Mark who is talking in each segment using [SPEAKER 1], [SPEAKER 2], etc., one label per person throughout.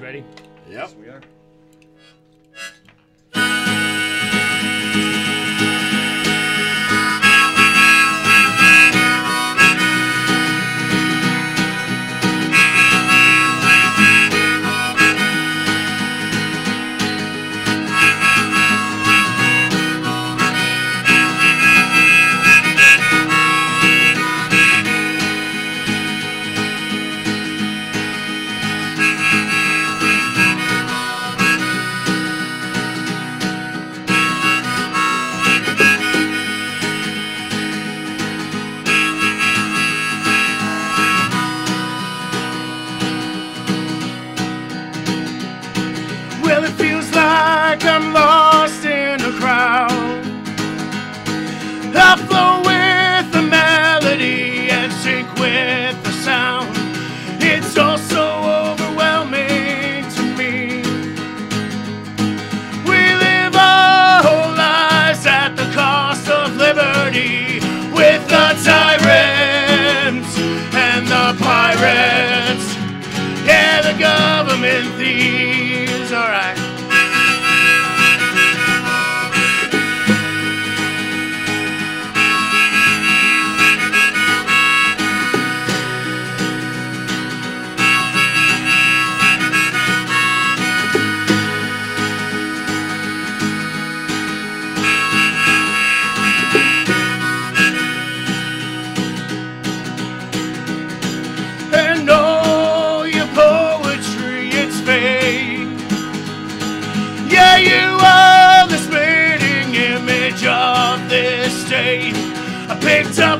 [SPEAKER 1] Ready?
[SPEAKER 2] Yep. we are.
[SPEAKER 1] Like I'm lost in a crowd. I flow with the melody and sync with the sound. It's all so overwhelming to me. We live our whole lives at the cost of liberty with the tyrants and the pirates. Yeah, the government thieves, state. I picked up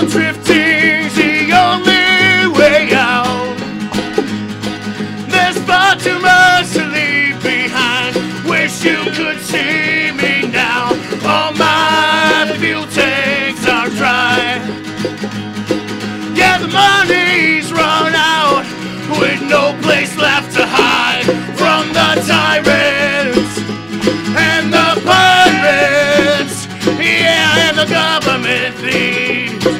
[SPEAKER 1] Well, drifting's the only way out. There's far too much to leave behind. Wish you could see me now. All my fuel tanks are dry. Yeah, the money's run out with no place left to hide from the tyrants and the pirates. Yeah, and the government thieves.